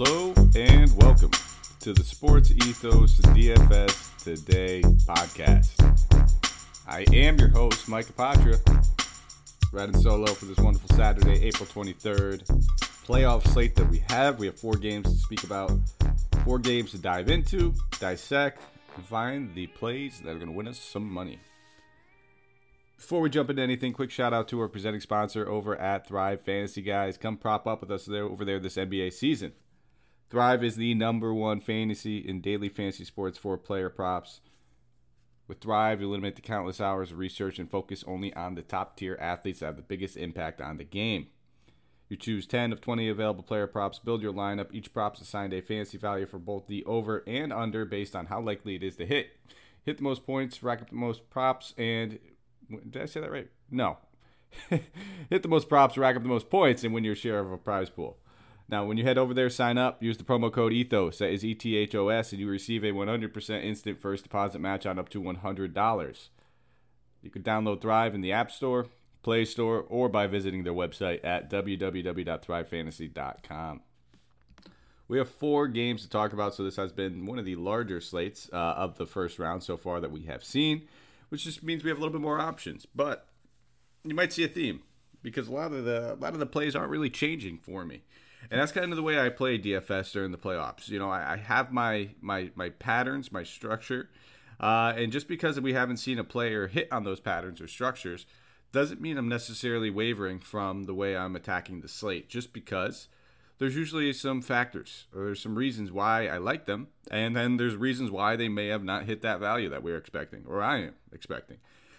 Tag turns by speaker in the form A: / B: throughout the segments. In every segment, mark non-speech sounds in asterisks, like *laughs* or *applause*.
A: Hello and welcome to the Sports Ethos DFS Today podcast. I am your host, Mike Apotria, riding solo for this wonderful Saturday, April 23rd. Playoff slate that we have. We have four games to speak about, four games to dive into, dissect, and find the plays that are going to win us some money. Before we jump into anything, quick shout out to our presenting sponsor over at Thrive Fantasy Guys. Come prop up with us there over there this NBA season. Thrive is the number one fantasy and daily fantasy sports for player props. With Thrive, you eliminate the countless hours of research and focus only on the top tier athletes that have the biggest impact on the game. You choose 10 of 20 available player props, build your lineup. Each prop is assigned a fantasy value for both the over and under based on how likely it is to hit. Hit the most points, rack up the most props, and did I say that right? No. *laughs* Hit the most props, rack up the most points, and win your share of a prize pool. Now, when you head over there, sign up, use the promo code ETHOS, that is E T H O S, and you receive a 100% instant first deposit match on up to $100. You can download Thrive in the App Store, Play Store, or by visiting their website at www.thrivefantasy.com. We have four games to talk about, so this has been one of the larger slates uh, of the first round so far that we have seen which just means we have a little bit more options. But you might see a theme because a lot of the a lot of the plays aren't really changing for me. And that's kind of the way I play DFS during the playoffs. You know, I, I have my my my patterns, my structure, uh, and just because we haven't seen a player hit on those patterns or structures, doesn't mean I'm necessarily wavering from the way I'm attacking the slate. Just because there's usually some factors or there's some reasons why I like them, and then there's reasons why they may have not hit that value that we're expecting or I am expecting.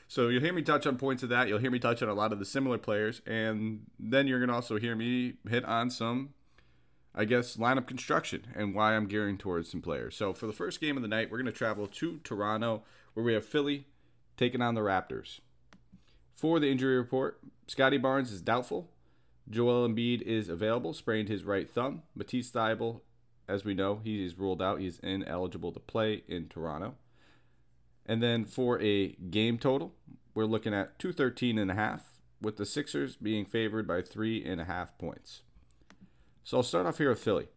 A: So you'll hear me touch on points of that. You'll hear me touch on a lot of the similar players, and then you're gonna also hear me hit on some, I guess, lineup construction and why I'm gearing towards some players. So for the first game of the night, we're gonna travel to Toronto, where we have Philly taking on the Raptors. For the injury report, Scottie Barnes is doubtful. Joel Embiid is available, sprained his right thumb. Matisse Thybulle, as we know, he is ruled out. He's ineligible to play in Toronto. And then for a game total, we're looking at 213 and a half, with the Sixers being favored by three and a half points. So I'll start off here with Philly.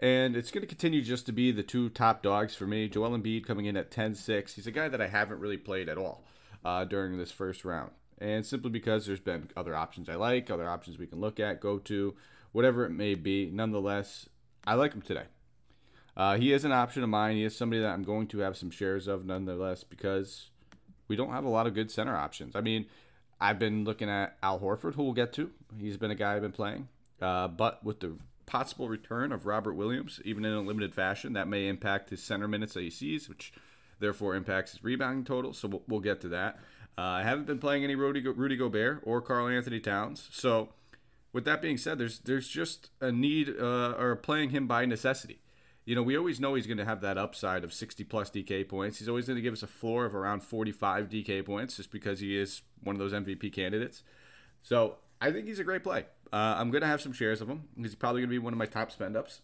A: And it's going to continue just to be the two top dogs for me. Joel Embiid coming in at 10 6. He's a guy that I haven't really played at all uh, during this first round and simply because there's been other options I like, other options we can look at, go to, whatever it may be. Nonetheless, I like him today. Uh, he is an option of mine. He is somebody that I'm going to have some shares of, nonetheless, because we don't have a lot of good center options. I mean, I've been looking at Al Horford, who we'll get to. He's been a guy I've been playing, uh, but with the possible return of Robert Williams, even in a limited fashion, that may impact his center minutes that he sees, which therefore impacts his rebounding total. So we'll, we'll get to that. Uh, I haven't been playing any Rudy, Rudy Gobert or Karl-Anthony Towns. So, with that being said, there's there's just a need uh, or playing him by necessity. You know, we always know he's going to have that upside of 60 plus DK points. He's always going to give us a floor of around 45 DK points just because he is one of those MVP candidates. So, I think he's a great play. Uh, I'm going to have some shares of him. He's probably going to be one of my top spend ups.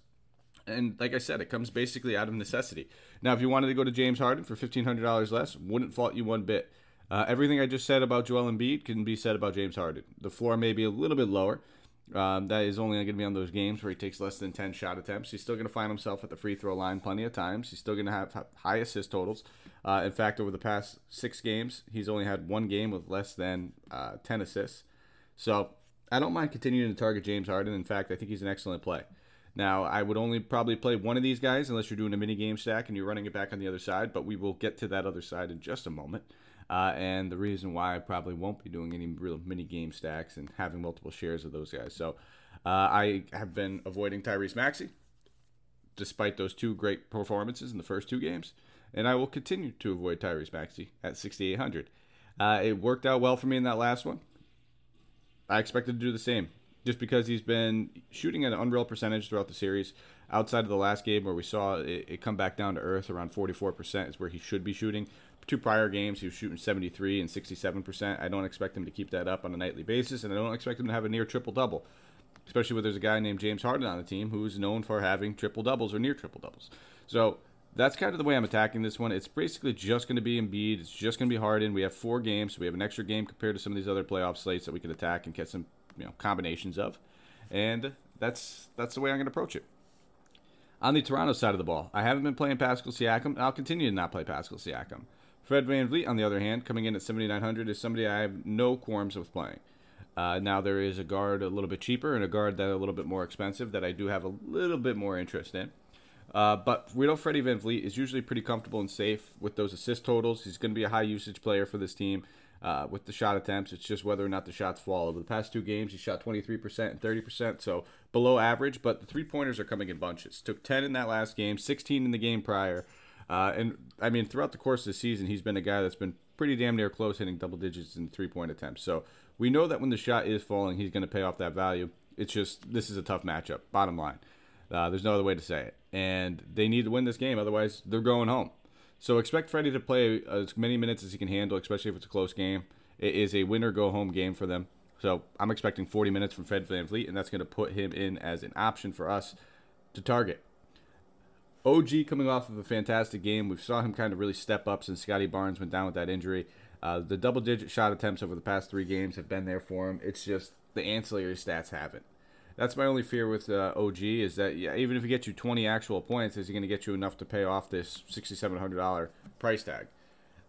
A: And like I said, it comes basically out of necessity. Now, if you wanted to go to James Harden for $1,500 less, wouldn't fault you one bit. Uh, everything I just said about Joel Embiid can be said about James Harden. The floor may be a little bit lower. Um, that is only going to be on those games where he takes less than 10 shot attempts. He's still going to find himself at the free throw line plenty of times. He's still going to have high assist totals. Uh, in fact, over the past six games, he's only had one game with less than uh, 10 assists. So I don't mind continuing to target James Harden. In fact, I think he's an excellent play. Now, I would only probably play one of these guys unless you're doing a mini game stack and you're running it back on the other side, but we will get to that other side in just a moment. Uh, and the reason why I probably won't be doing any real mini game stacks and having multiple shares of those guys. So uh, I have been avoiding Tyrese Maxey, despite those two great performances in the first two games, and I will continue to avoid Tyrese Maxey at 6,800. Uh, it worked out well for me in that last one. I expected to do the same, just because he's been shooting at an unreal percentage throughout the series. Outside of the last game where we saw it, it come back down to earth around 44% is where he should be shooting two prior games, he was shooting 73 and 67%. I don't expect him to keep that up on a nightly basis, and I don't expect him to have a near triple double, especially when there's a guy named James Harden on the team who's known for having triple doubles or near triple doubles. So that's kind of the way I'm attacking this one. It's basically just going to be Embiid. It's just going to be Harden. We have four games, so we have an extra game compared to some of these other playoff slates that we can attack and get some you know combinations of, and that's that's the way I'm going to approach it. On the Toronto side of the ball, I haven't been playing Pascal Siakam, and I'll continue to not play Pascal Siakam. Fred VanVleet, on the other hand, coming in at 7,900 is somebody I have no qualms with playing. Uh, now there is a guard a little bit cheaper and a guard that a little bit more expensive that I do have a little bit more interest in. Uh, but we know Freddie VanVleet is usually pretty comfortable and safe with those assist totals. He's going to be a high usage player for this team uh, with the shot attempts. It's just whether or not the shots fall. Over the past two games, he shot 23% and 30%, so below average, but the three pointers are coming in bunches. Took 10 in that last game, 16 in the game prior. Uh, and I mean, throughout the course of the season, he's been a guy that's been pretty damn near close hitting double digits in three point attempts. So we know that when the shot is falling, he's going to pay off that value. It's just, this is a tough matchup, bottom line. Uh, there's no other way to say it. And they need to win this game, otherwise, they're going home. So expect Freddie to play as many minutes as he can handle, especially if it's a close game. It is a win or go home game for them. So I'm expecting 40 minutes from Fred VanVleet, and that's going to put him in as an option for us to target. OG coming off of a fantastic game. We saw him kind of really step up since Scottie Barnes went down with that injury. Uh, the double digit shot attempts over the past three games have been there for him. It's just the ancillary stats haven't. That's my only fear with uh, OG is that yeah, even if he gets you 20 actual points, is he going to get you enough to pay off this $6,700 price tag?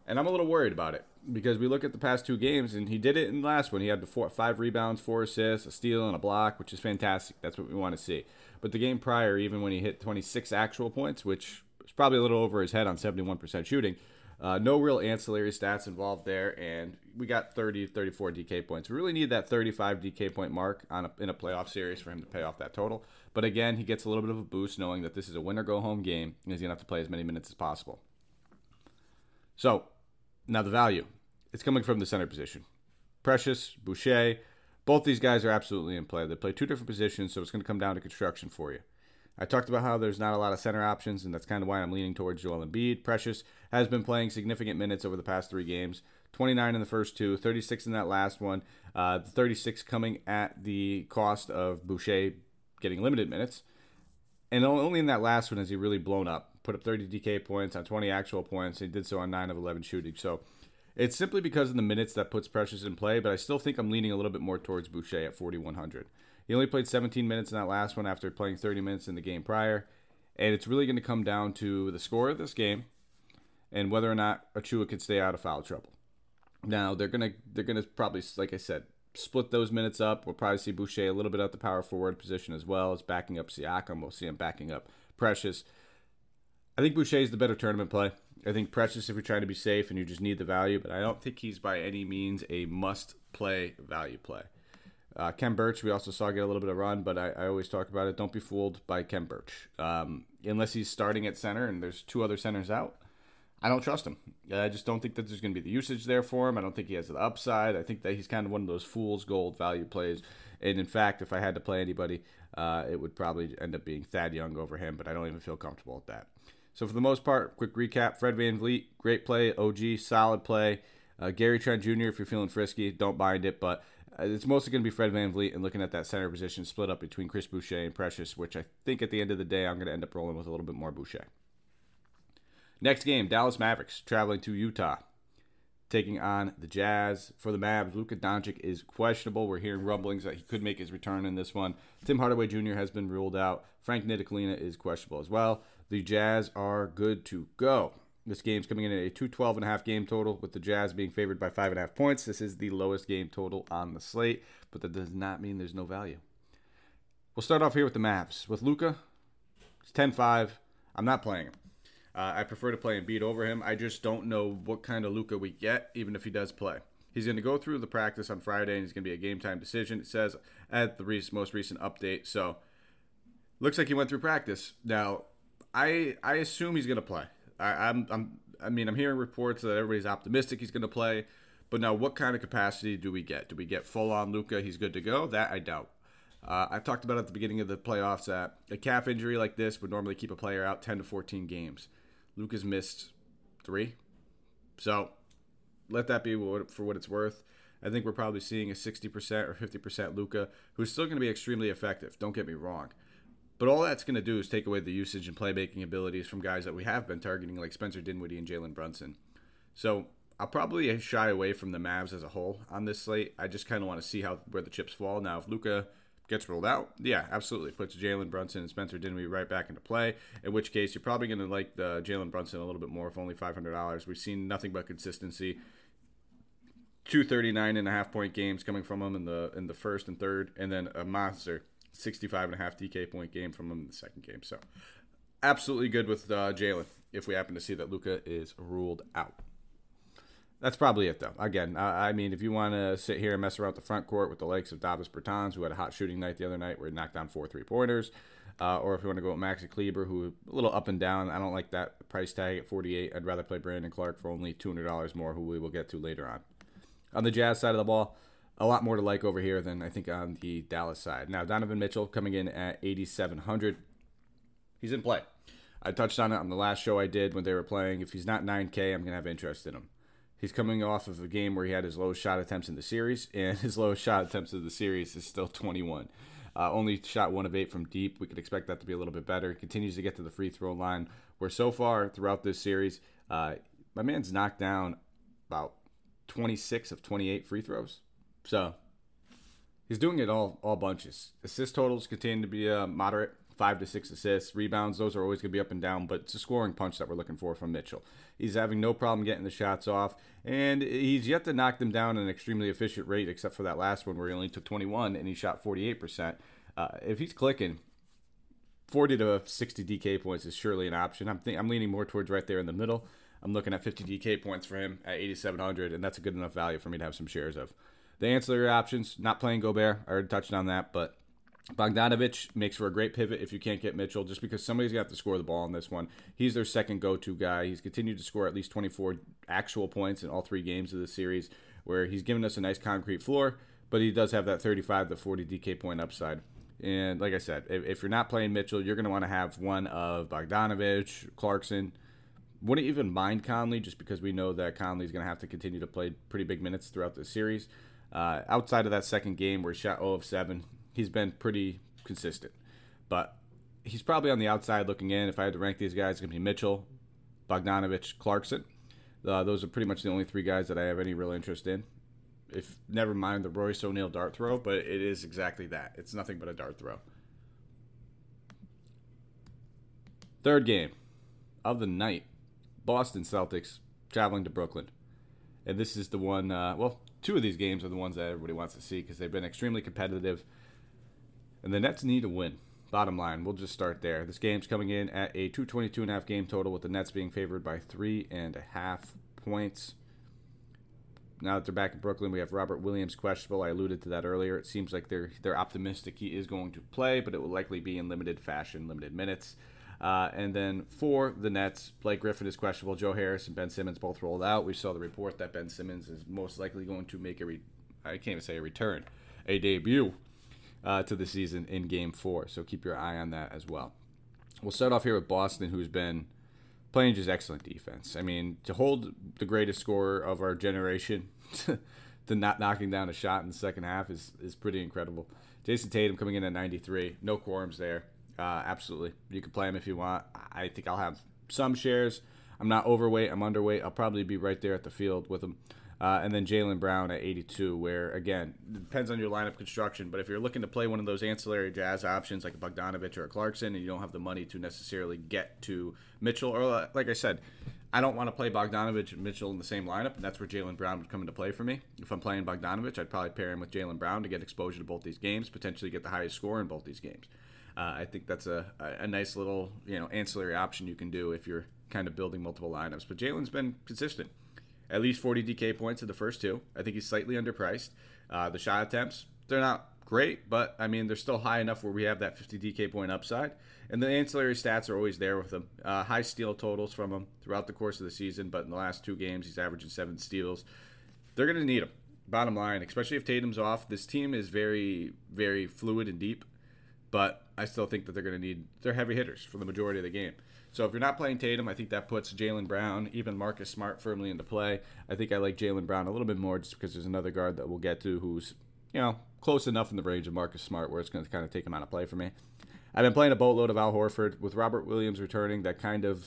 A: And I'm a little worried about it because we look at the past two games, and he did it in the last one. He had the four, five rebounds, four assists, a steal, and a block, which is fantastic. That's what we want to see. But the game prior, even when he hit 26 actual points, which is probably a little over his head on 71% shooting, uh, no real ancillary stats involved there, and we got 30, 34 DK points. We really need that 35 DK point mark on a, in a playoff series for him to pay off that total. But again, he gets a little bit of a boost knowing that this is a win or go home game, and he's going to have to play as many minutes as possible. So, now the value. It's coming from the center position. Precious, Boucher, both these guys are absolutely in play. They play two different positions, so it's going to come down to construction for you. I talked about how there's not a lot of center options, and that's kind of why I'm leaning towards Joel Embiid. Precious has been playing significant minutes over the past three games 29 in the first two, 36 in that last one. Uh, 36 coming at the cost of Boucher getting limited minutes. And only in that last one has he really blown up. Put up 30 DK points on 20 actual points. He did so on 9 of 11 shooting. So it's simply because of the minutes that puts Precious in play, but I still think I'm leaning a little bit more towards Boucher at 4,100. He only played 17 minutes in that last one after playing 30 minutes in the game prior. And it's really going to come down to the score of this game and whether or not Achiuwa can stay out of foul trouble. Now they're gonna they're gonna probably like I said split those minutes up. We'll probably see Boucher a little bit at the power forward position as well as backing up Siakam. We'll see him backing up Precious. I think Boucher is the better tournament play. I think Precious if you're trying to be safe and you just need the value, but I don't think he's by any means a must play value play. Uh, Khem Birch, we also saw get a little bit of run, but I, I always talk about it. Don't be fooled by Khem Birch. Um, unless he's starting at center and there's two other centers out, I don't trust him. I just don't think that there's going to be the usage there for him. I don't think he has the upside. I think that he's kind of one of those fool's gold value plays. And in fact, if I had to play anybody, uh, it would probably end up being Thad Young over him, but I don't even feel comfortable with that. So for the most part, quick recap: Fred Van VanVleet, great play. OG, solid play. Uh, Gary Trent Jr., if you're feeling frisky, don't bind it, but uh, it's mostly going to be Fred Van VanVleet and looking at that center position split up between Chris Boucher and Precious, which I think at the end of the day, I'm going to end up rolling with a little bit more Boucher. Next game, Dallas Mavericks traveling to Utah, taking on the Jazz. For the Mavs, Luka Doncic is questionable. We're hearing rumblings that he could make his return in this one. Tim Hardaway Jr. has been ruled out. Frank Ntilikina is questionable as well. The Jazz are good to go. This game's coming in at a 212 and a half game total, with the Jazz being favored by five and a half points. This is the lowest game total on the slate, but that does not mean there's no value. We'll start off here with the Mavs. With Luka, it's 10-5. I'm not playing him. Uh, I prefer to play Embiid over him. I just don't know what kind of Luka we get, even if he does play. He's going to go through the practice on Friday, and he's going to be a game time decision. It says at the most recent update. So looks like he went through practice. Now I I assume he's going to play. I, I'm I'm I mean I'm hearing reports that everybody's optimistic he's going to play, but now what kind of capacity do we get? Do we get full on Luka? He's good to go. That I doubt. Uh, I talked about at the beginning of the playoffs that a calf injury like this would normally keep a player out 10 to 14 games. Luka's missed three, so let that be for what it's worth. I think we're probably seeing a 60% or 50% Luka, who's still going to be extremely effective. Don't get me wrong. But all that's going to do is take away the usage and playmaking abilities from guys that we have been targeting, like Spencer Dinwiddie and Jalen Brunson. So I'll probably shy away from the Mavs as a whole on this slate. I just kind of want to see how where the chips fall. Now, if Luka gets ruled out, yeah, absolutely. Puts Jalen Brunson and Spencer Dinwiddie right back into play. In which case, you're probably going to like the Jalen Brunson a little bit more, if only $500. We've seen nothing but consistency. Two 39 and a half point games coming from him in the in the first and third, and then a monster 65 and a half DK point game from him in the second game. So, absolutely good with uh, Jalen. If we happen to see that Luka is ruled out. That's probably it, though. Again, I, I mean, if you want to sit here and mess around the front court with the likes of Davis Bertans, who had a hot shooting night the other night where he knocked down four three pointers, uh, or if you want to go with Maxi Kleber, who a little up and down, I don't like that price tag at 48. I'd rather play Brandon Clarke for only $200 more, who we will get to later on. On the Jazz side of the ball, a lot more to like over here than I think on the Dallas side. Now, Donovan Mitchell coming in at 8,700. He's in play. I touched on it on the last show I did when they were playing. If he's not 9K, I'm going to have interest in him. He's coming off of a game where he had his lowest shot attempts in the series, and *laughs* his lowest shot attempts of the series is still 21. Uh, only shot one of eight from deep. We could expect that to be a little bit better. Continues to get to the free throw line, where so far throughout this series, uh, my man's knocked down about 26 of 28 free throws. So he's doing it all all bunches. Assist totals continue to be uh, moderate five to six assists. Rebounds, those are always going to be up and down, but it's a scoring punch that we're looking for from Mitchell. He's having no problem getting the shots off, and he's yet to knock them down at an extremely efficient rate, except for that last one where he only took 21 and he shot 48%. Uh, if he's clicking, 40 to 60 DK points is surely an option. I'm, th- I'm leaning more towards right there in the middle. I'm looking at 50 DK points for him at 8,700, and that's a good enough value for me to have some shares of. The ancillary options, not playing Gobert, I already touched on that, but Bogdanovich makes for a great pivot if you can't get Mitchell, just because somebody's got to score the ball in this one. He's their second go-to guy. He's continued to score at least 24 actual points in all three games of the series, where he's given us a nice concrete floor, but he does have that 35 to 40 DK point upside. And like I said, if, if you're not playing Mitchell, you're going to want to have one of Bogdanovich, Clarkson. Wouldn't even mind Conley, just because we know that Conley's going to have to continue to play pretty big minutes throughout the series. Uh, outside of that second game where he shot 0 of 7, he's been pretty consistent. But he's probably on the outside looking in. If I had to rank these guys, it's going to be Mitchell, Bogdanovich, Clarkson. Uh, those are pretty much the only three guys that I have any real interest in. If never mind the Royce O'Neale dart throw, but it is exactly that. It's nothing but a dart throw. Third game of the night Boston Celtics traveling to Brooklyn. And this is the one, uh, well, two of these games are the ones that everybody wants to see because they've been extremely competitive. And the Nets need a win. Bottom line, we'll just start there. This game's coming in at a 222 and a half game total, with the Nets being favored by three and a half points. Now that they're back in Brooklyn, we have Robert Williams questionable. I alluded to that earlier. It seems like they're they're optimistic he is going to play, but it will likely be in limited fashion, limited minutes. Uh, and then for the Nets, Blake Griffin is questionable. Joe Harris and Ben Simmons both rolled out. We saw the report that Ben Simmons is most likely going to make a re- I can't even say a return, a debut uh, to the season in Game Four. So keep your eye on that as well. We'll start off here with Boston, who's been playing just excellent defense. I mean, to hold the greatest scorer of our generation *laughs* to not knocking down a shot in the second half is is pretty incredible. Jayson Tatum coming in at 93, no quorums there. Uh, absolutely, you can play him if you want. I think I'll have some shares. I'm not overweight. I'm underweight. I'll probably be right there at the field with him. Uh, and then Jaylen Brown at 82, where again depends on your lineup construction. But if you're looking to play one of those ancillary Jazz options like a Bogdanovich or a Clarkson, and you don't have the money to necessarily get to Mitchell, or uh, like I said, I don't want to play Bogdanovich and Mitchell in the same lineup, and that's where Jaylen Brown would come into play for me. If I'm playing Bogdanovich, I'd probably pair him with Jaylen Brown to get exposure to both these games, potentially get the highest score in both these games. Uh, I think that's a, a nice little you know ancillary option you can do if you're kind of building multiple lineups. But Jaylen's been consistent, at least 40 DK points in the first two. I think he's slightly underpriced. Uh, the shot attempts they're not great, but I mean they're still high enough where we have that 50 DK point upside. And the ancillary stats are always there with him. Uh, high steal totals from him throughout the course of the season, but in the last two games he's averaging seven steals. They're going to need him. Bottom line, especially if Tatum's off, this team is very, very fluid and deep. But I still think that they're going to need their heavy hitters for the majority of the game. So if you're not playing Tatum, I think that puts Jaylen Brown, even Marcus Smart, firmly into play. I think I like Jaylen Brown a little bit more just because there's another guard that we'll get to who's, you know, close enough in the range of Marcus Smart where it's going to kind of take him out of play for me. I've been playing a boatload of Al Horford with Robert Williams returning. That kind of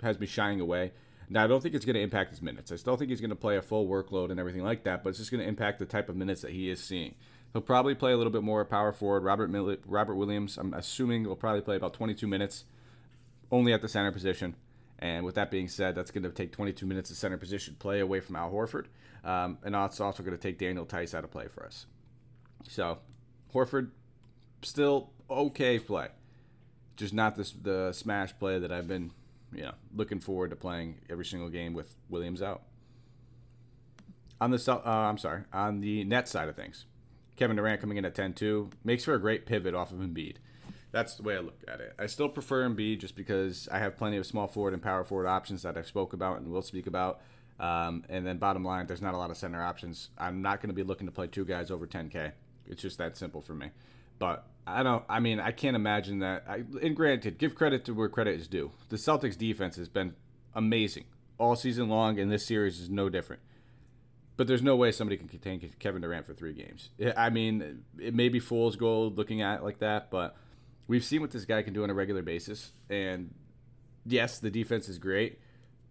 A: has me shying away. Now, I don't think it's going to impact his minutes. I still think he's going to play a full workload and everything like that, but it's just going to impact the type of minutes that he is seeing. He'll probably play a little bit more power forward. Robert Mill- Robert Williams, I'm assuming, will probably play about 22 minutes, only at the center position. And with that being said, that's going to take 22 minutes of center position play away from Al Horford. Um, and it's also going to take Daniel Theis out of play for us. So, Horford, still okay play. Just not the smash play that I've been you know, looking forward to playing every single game with Williams out. On the uh, I'm sorry, on the net side of things, Kevin Durant coming in at 10-2 makes for a great pivot off of Embiid. That's the way I look at it. I still prefer Embiid just because I have plenty of small forward and power forward options that I've spoke about and will speak about. Um, and then bottom line, there's not a lot of center options. I'm not going to be looking to play two guys over 10K. It's just that simple for me. But I don't. I mean, I can't imagine that. I, and granted, give credit to where credit is due. The Celtics defense has been amazing all season long, and this series is no different. But there's no way somebody can contain Kevin Durant for three games. I mean, it may be fool's gold looking at it like that, but we've seen what this guy can do on a regular basis. And yes, the defense is great,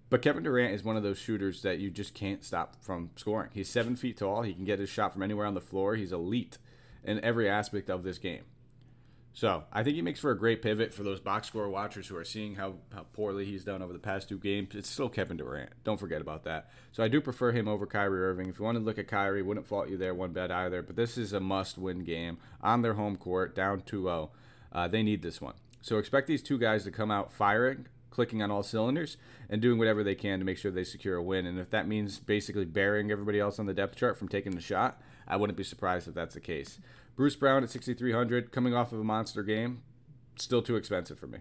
A: but Kevin Durant is one of those shooters that you just can't stop from scoring. He's seven feet tall. He can get his shot from anywhere on the floor. He's elite in every aspect of this game. So I think he makes for a great pivot for those box score watchers who are seeing how, how poorly he's done over the past two games. It's still Kevin Durant. Don't forget about that. So I do prefer him over Kyrie Irving. If you want to look at Kyrie, wouldn't fault you there one bet either. But this is a must win game on their home court, down 2 0. Uh, they need this one. So expect these two guys to come out firing, clicking on all cylinders, and doing whatever they can to make sure they secure a win. And if that means basically burying everybody else on the depth chart from taking the shot, I wouldn't be surprised if that's the case. Bruce Brown at 6,300, coming off of a monster game, still too expensive for me.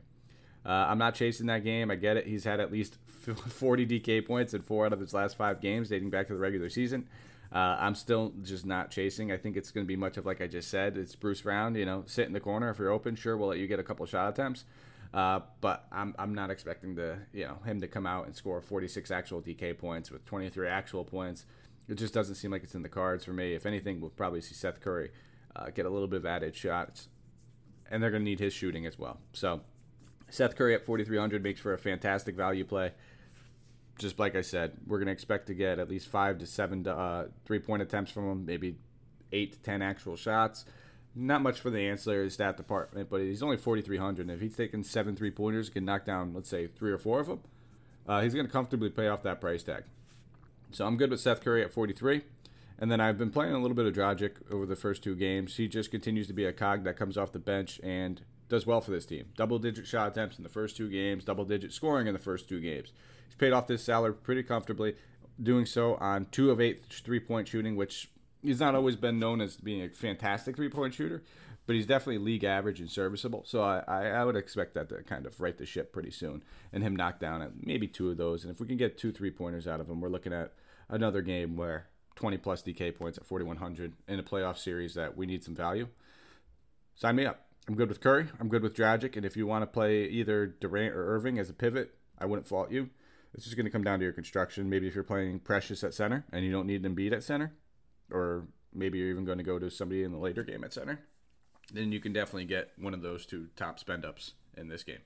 A: Uh, I'm not chasing that game. I get it. He's had at least *laughs* 40 DK points in four out of his last five games, dating back to the regular season. Uh, I'm still just not chasing. I think it's going to be much of like I just said. It's Bruce Brown. You know, sit in the corner if you're open. Sure, we'll let you get a couple shot attempts. Uh, but I'm, I'm not expecting the you know him to come out and score 46 actual DK points with 23 actual points. It just doesn't seem like it's in the cards for me. If anything, we'll probably see Seth Curry uh, get a little bit of added shots, and they're going to need his shooting as well. So Seth Curry at 4,300 makes for a fantastic value play. Just like I said, we're going to expect to get at least five to seven uh, three point attempts from him, maybe eight to 10 actual shots. Not much for the ancillary stat department, but he's only 4,300. And if he's taking seven three pointers, can knock down, let's say, three or four of them, uh, he's going to comfortably pay off that price tag. So I'm good with Seth Curry at 43. And then I've been playing a little bit of Dragic over the first two games. He just continues to be a cog that comes off the bench and does well for this team. Double digit shot attempts in the first two games, double digit scoring in the first two games. He's paid off this salary pretty comfortably, doing so on two of eight three point shooting, which he's not always been known as being a fantastic three point shooter, but he's definitely league average and serviceable. So I, I, would expect that to kind of right the ship pretty soon and him knock down at maybe two of those. And if we can get two three pointers out of him, we're looking at another game where 20 plus DK points at 4,100 in a playoff series that we need some value. Sign me up. I'm good with Curry. I'm good with Dragic. And if you want to play either Durant or Irving as a pivot, I wouldn't fault you. It's just going to come down to your construction. Maybe if you're playing Precious at center and you don't need an Embiid at center, or maybe you're even going to go to somebody in the later game at center, then you can definitely get one of those two top spend ups in this game.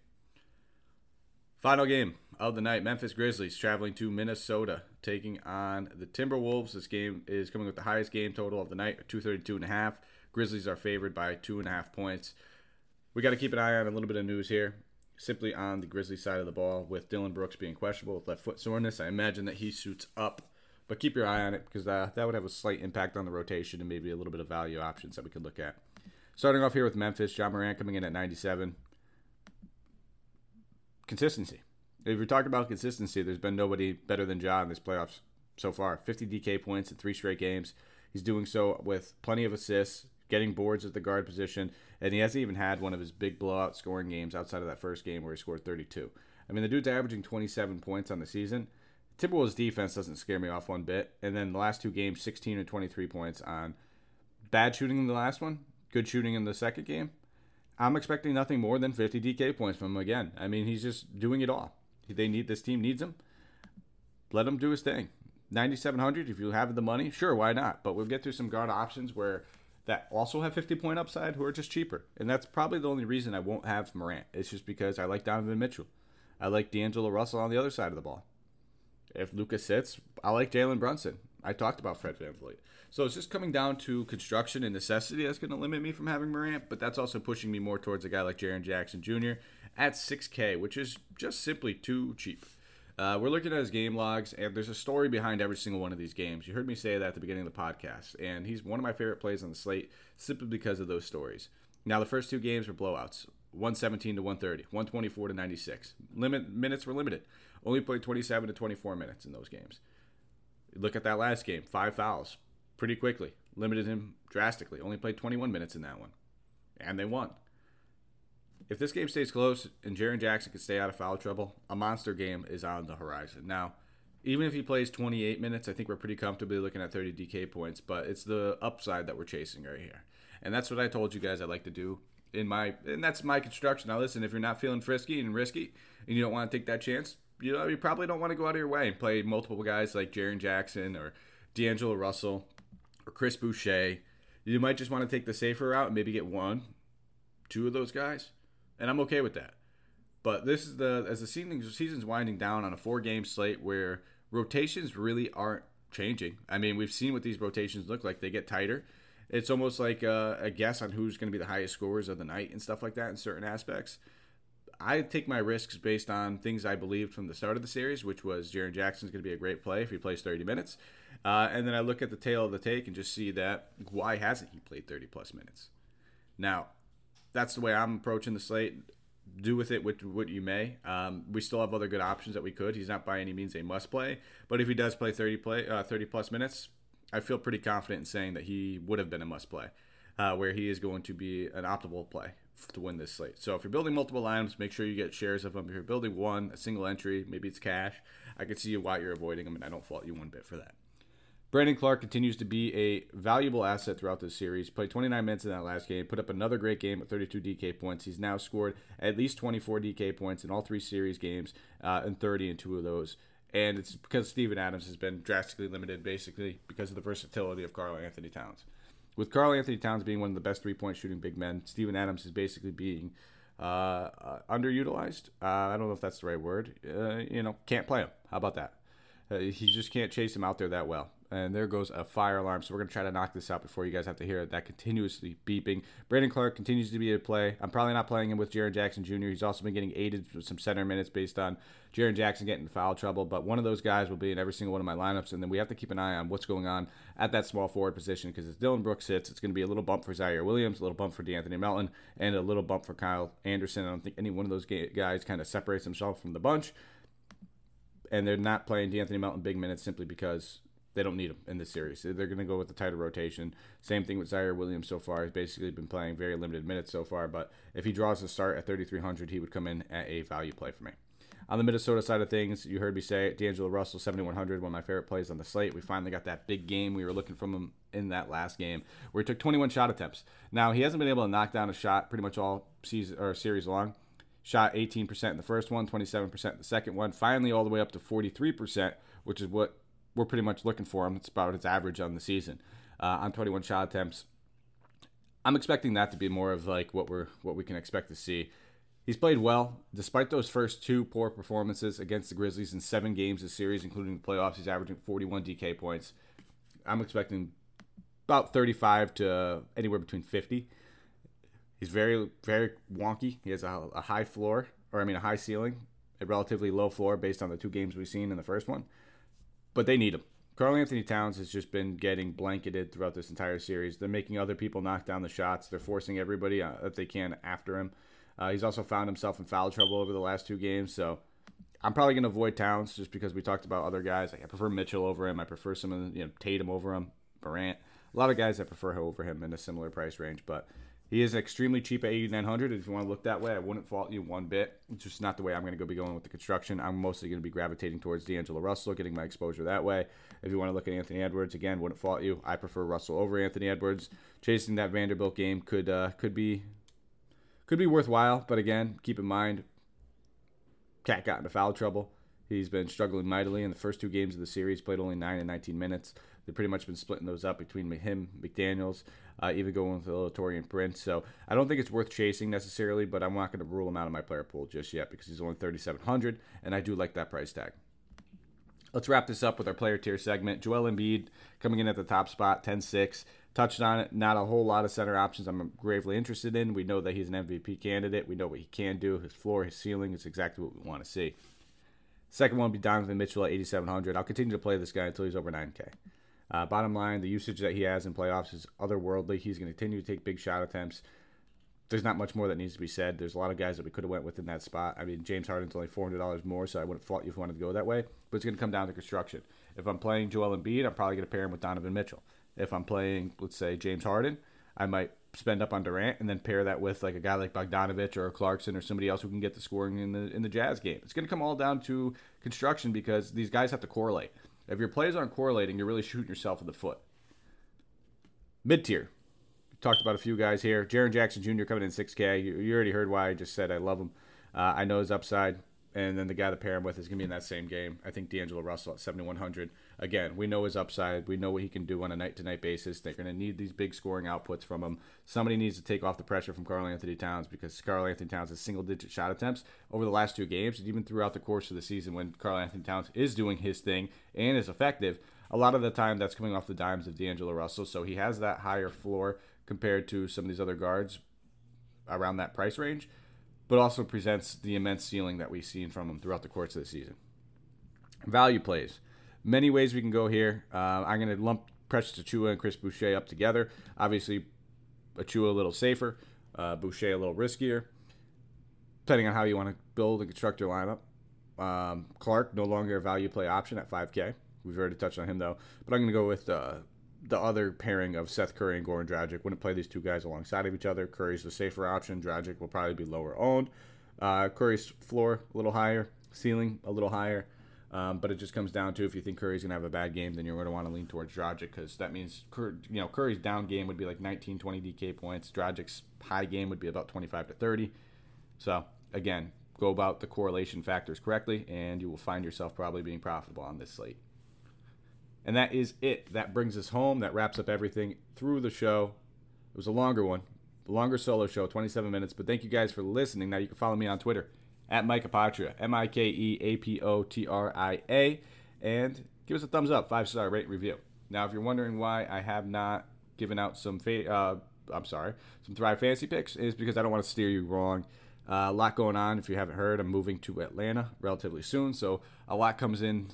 A: Final game of the night Memphis Grizzlies traveling to Minnesota, taking on the Timberwolves. This game is coming with the highest game total of the night, 232 and a half. Grizzlies are favored by two and a half points. We got to keep an eye on a little bit of news here. Simply on the Grizzlies side of the ball, with Dillon Brooks being questionable with left foot soreness, I imagine that he suits up. But keep your eye on it because that, uh, that would have a slight impact on the rotation and maybe a little bit of value options that we could look at. Starting off here with Memphis, Ja Morant coming in at 97 consistency. If you're talking about consistency, there's been nobody better than Ja this playoffs so far. 50 DK points in three straight games. He's doing so with plenty of assists, getting boards at the guard position, and he hasn't even had one of his big blowout scoring games outside of that first game where he scored 32. I mean, the dude's averaging 27 points on the season. Timberwolves defense doesn't scare me off one bit. And then the last two games, 16 and 23 points on bad shooting in the last one, good shooting in the second game. I'm expecting nothing more than 50 DK points from him again. I mean, he's just doing it all. They need this team needs him. Let him do his thing. 9700 if you have the money, sure, why not? But we'll get through some guard options where that also have 50 point upside who are just cheaper. And that's probably the only reason I won't have Morant. It's just because I like Donovan Mitchell. I like D'Angelo Russell on the other side of the ball. If Lucas sits, I like Jalen Brunson. I talked about Fred VanVleet. So it's just coming down to construction and necessity that's going to limit me from having Morant, but that's also pushing me more towards a guy like Jaren Jackson Jr. at 6K, which is just simply too cheap. Uh, we're looking at his game logs, and there's a story behind every single one of these games. You heard me say that at the beginning of the podcast, and he's one of my favorite plays on the slate simply because of those stories. Now, the first two games were blowouts 117 to 130, 124 to 96. Limit Minutes were limited. Only played 27 to 24 minutes in those games. Look at that last game five fouls pretty quickly, limited him drastically. Only played 21 minutes in that one, and they won if this game stays close and Jaren Jackson can stay out of foul trouble, a monster game is on the horizon. Now, even if he plays 28 minutes, I think we're pretty comfortably looking at 30 DK points, but it's the upside that we're chasing right here. And that's what I told you guys I'd like to do in my and that's my construction. Now listen, if you're not feeling frisky and risky and you don't want to take that chance, you know, you probably don't want to go out of your way and play multiple guys like Jaren Jackson or D'Angelo Russell or Chris Boucher. You might just want to take the safer route and maybe get one, two of those guys and I'm okay with that. But this is the as the season season's winding down on a four game slate where rotations really aren't changing. I mean, we've seen what these rotations look like; they get tighter. It's almost like a, a guess on who's going to be the highest scorers of the night and stuff like that in certain aspects. I take my risks based on things I believed from the start of the series, which was Jaren Jackson's going to be a great play if he plays 30 minutes. Uh, and then I look at the tail of the take and just see that why hasn't he played 30 plus minutes? Now, that's the way I'm approaching the slate. Do with it what, what you may. Um, we still have other good options that we could. He's not by any means a must play, but if he does play 30 play uh, 30 plus minutes, I feel pretty confident in saying that he would have been a must play, uh, where he is going to be an optimal play to win this slate. So if you're building multiple items, make sure you get shares of them. If you're building one, a single entry, maybe it's cash. I can see why you're avoiding them, and I don't fault you one bit for that. Brandon Clarke continues to be a valuable asset throughout this series. Played 29 minutes in that last game, put up another great game at 32 DK points. He's now scored at least 24 DK points in all three series games, uh, and 30 in two of those. And it's because Steven Adams has been drastically limited, basically because of the versatility of Karl-Anthony Towns. With Karl-Anthony Towns being one of the best three point shooting big men, Steven Adams is basically being uh, uh, underutilized. Uh, I don't know if that's the right word. Uh, you know, can't play him. How about that? Uh, he just can't chase him out there that well. And there goes a fire alarm. So we're going to try to knock this out before you guys have to hear. That continuously beeping. Brandon Clarke continues to be a play. I'm probably not playing him with Jaren Jackson Jr. He's also been getting aided with some center minutes based on Jaren Jackson getting foul trouble. But one of those guys will be in every single one of my lineups. And then we have to keep an eye on what's going on at that small forward position because as Dillon Brooks sits, it's going to be a little bump for Ziaire Williams, a little bump for De'Anthony Melton, and a little bump for Kyle Anderson. I don't think any one of those guys kind of separates himself from the bunch and they're not playing De'Anthony Melton big minutes simply because they don't need him in this series. They're going to go with the tighter rotation. Same thing with Ziaire Williams so far. He's basically been playing very limited minutes so far, but if he draws a start at 3,300, he would come in at a value play for me. On the Minnesota side of things, you heard me say D'Angelo Russell, 7,100, one of my favorite plays on the slate. We finally got that big game we were looking from him in that last game where he took 21 shot attempts. Now, he hasn't been able to knock down a shot pretty much all season or series long. Shot 18% in the first one, 27% in the second one, finally all the way up to 43%, which is what we're pretty much looking for him. It's about his average on the season uh, on 21 shot attempts. I'm expecting that to be more of like what we're what we can expect to see. He's played well despite those first two poor performances against the Grizzlies in seven games this series, including the playoffs. He's averaging 41 DK points. I'm expecting about 35 to anywhere between 50. He's very very wonky. He has a, a high floor, or I mean a high ceiling, a relatively low floor based on the two games we've seen in the first one but they need him. Karl-Anthony Towns has just been getting blanketed throughout this entire series. They're making other people knock down the shots. They're forcing everybody uh, that they can after him. Uh, he's also found himself in foul trouble over the last two games, so I'm probably going to avoid Towns just because we talked about other guys. Like I prefer Mitchell over him. I prefer some of you know Tatum over him, Morant. A lot of guys I prefer over him in a similar price range, but he is extremely cheap at 8900 If you want to look that way, I wouldn't fault you one bit. It's just not the way I'm going to go be going with the construction. I'm mostly going to be gravitating towards D'Angelo Russell, getting my exposure that way. If you want to look at Anthony Edwards, again, wouldn't fault you. I prefer Russell over Anthony Edwards. Chasing that Vanderbilt game could uh, could be could be worthwhile, but again, keep in mind, KAT got into foul trouble. He's been struggling mightily in the first two games of the series. Played only nine and 19 minutes. They've pretty much been splitting those up between him, McDaniels, uh, even going with Latorian Prince. So I don't think it's worth chasing necessarily, but I'm not going to rule him out of my player pool just yet because he's only 3,700, and I do like that price tag. Let's wrap this up with our player tier segment. Joel Embiid coming in at the top spot, 10 6. Touched on it. Not a whole lot of center options I'm gravely interested in. We know that he's an MVP candidate. We know what he can do. His floor, his ceiling is exactly what we want to see. Second one would be Donovan Mitchell at 8,700. I'll continue to play this guy until he's over 9K. Uh, bottom line, the usage that he has in playoffs is otherworldly. He's going to continue to take big shot attempts. There's not much more that needs to be said. There's a lot of guys that we could have went with in that spot. I mean, James Harden's only $400 more, so I wouldn't fault you if you wanted to go that way. But it's going to come down to construction. If I'm playing Joel Embiid, I'm probably going to pair him with Donovan Mitchell. If I'm playing, let's say, James Harden, I might spend up on Durant and then pair that with like a guy like Bogdanovich or Clarkson or somebody else who can get the scoring in the in the Jazz game. It's going to come all down to construction because these guys have to correlate. If your plays aren't correlating, you're really shooting yourself in the foot. Mid tier. Talked about a few guys here. Jaren Jackson Jr. coming in 6K. You, you, already heard why I just said I love him. Uh, I know his upside and then the guy to pair him with is going to be in that same game. I think D'Angelo Russell at 7,100. Again, we know his upside. We know what he can do on a night to night basis. They're going to need these big scoring outputs from him. Somebody needs to take off the pressure from Karl Anthony Towns because Karl Anthony Towns has single digit shot attempts over the last two games, and even throughout the course of the season when Karl Anthony Towns is doing his thing and is effective. A lot of the time, that's coming off the dimes of D'Angelo Russell. So he has that higher floor compared to some of these other guards around that price range but also presents the immense ceiling that we've seen from him throughout the course of the season. Value plays. Many ways we can go here. Uh, I'm going to lump Precious Achiuwa and Chris Boucher up together. Obviously, Achiuwa a little safer, uh, Boucher a little riskier, depending on how you want to build and construct your lineup. Um, Clarke, no longer a value play option at 5K. We've already touched on him, though. But I'm going to go with uh, the other pairing of Seth Curry and Goran Dragic. Wouldn't play these two guys alongside of each other. Curry's the safer option. Dragic will probably be lower owned. Uh, Curry's floor a little higher, ceiling a little higher. Um, but it just comes down to if you think Curry's gonna have a bad game, then you're gonna want to lean towards Dragic because that means Cur- you know Curry's down game would be like 19, 20 DK points. Dragic's high game would be about 25 to 30. So again, go about the correlation factors correctly, and you will find yourself probably being profitable on this slate. And that is it. That brings us home. That wraps up everything through the show. It was a longer one, longer solo show, 27 minutes. But thank you guys for listening. Now you can follow me on Twitter at Mike Apotria, M I K E A P O T R I A, and give us a thumbs up, five star rate review. Now, if you're wondering why I have not given out some, fa- uh, I'm sorry, some Thrive Fantasy picks, is because I don't want to steer you wrong. Uh, a lot going on. If you haven't heard, I'm moving to Atlanta relatively soon, so a lot comes in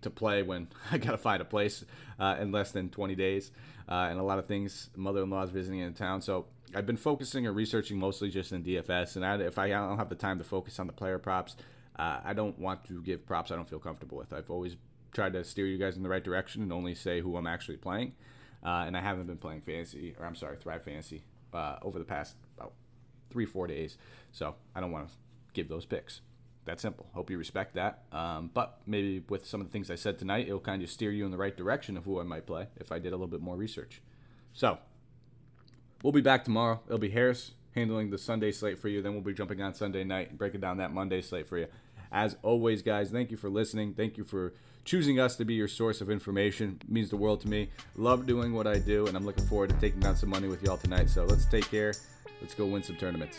A: to play when *laughs* I got to find a place uh, in less than 20 days. Uh, and a lot of things, mother in law is visiting in town. So I've been focusing or researching mostly just in DFS. And I, if I don't have the time to focus on the player props, uh, I don't want to give props I don't feel comfortable with. I've always tried to steer you guys in the right direction and only say who I'm actually playing. Uh, and I haven't been playing fantasy, or I'm sorry, Thrive Fantasy, uh, over the past about three, four days. So I don't want to give those picks that simple. Hope you respect that. Um, but maybe with some of the things I said tonight, it'll kind of steer you in the right direction of who I might play if I did a little bit more research. So we'll be back tomorrow. It'll be Harris handling the Sunday slate for you. Then we'll be jumping on Sunday night and breaking down that Monday slate for you. As always, guys, thank you for listening. Thank you for choosing us to be your source of information. It means the world to me. Love doing what I do, and I'm looking forward to taking down some money with y'all tonight. So let's take care. Let's go win some tournaments.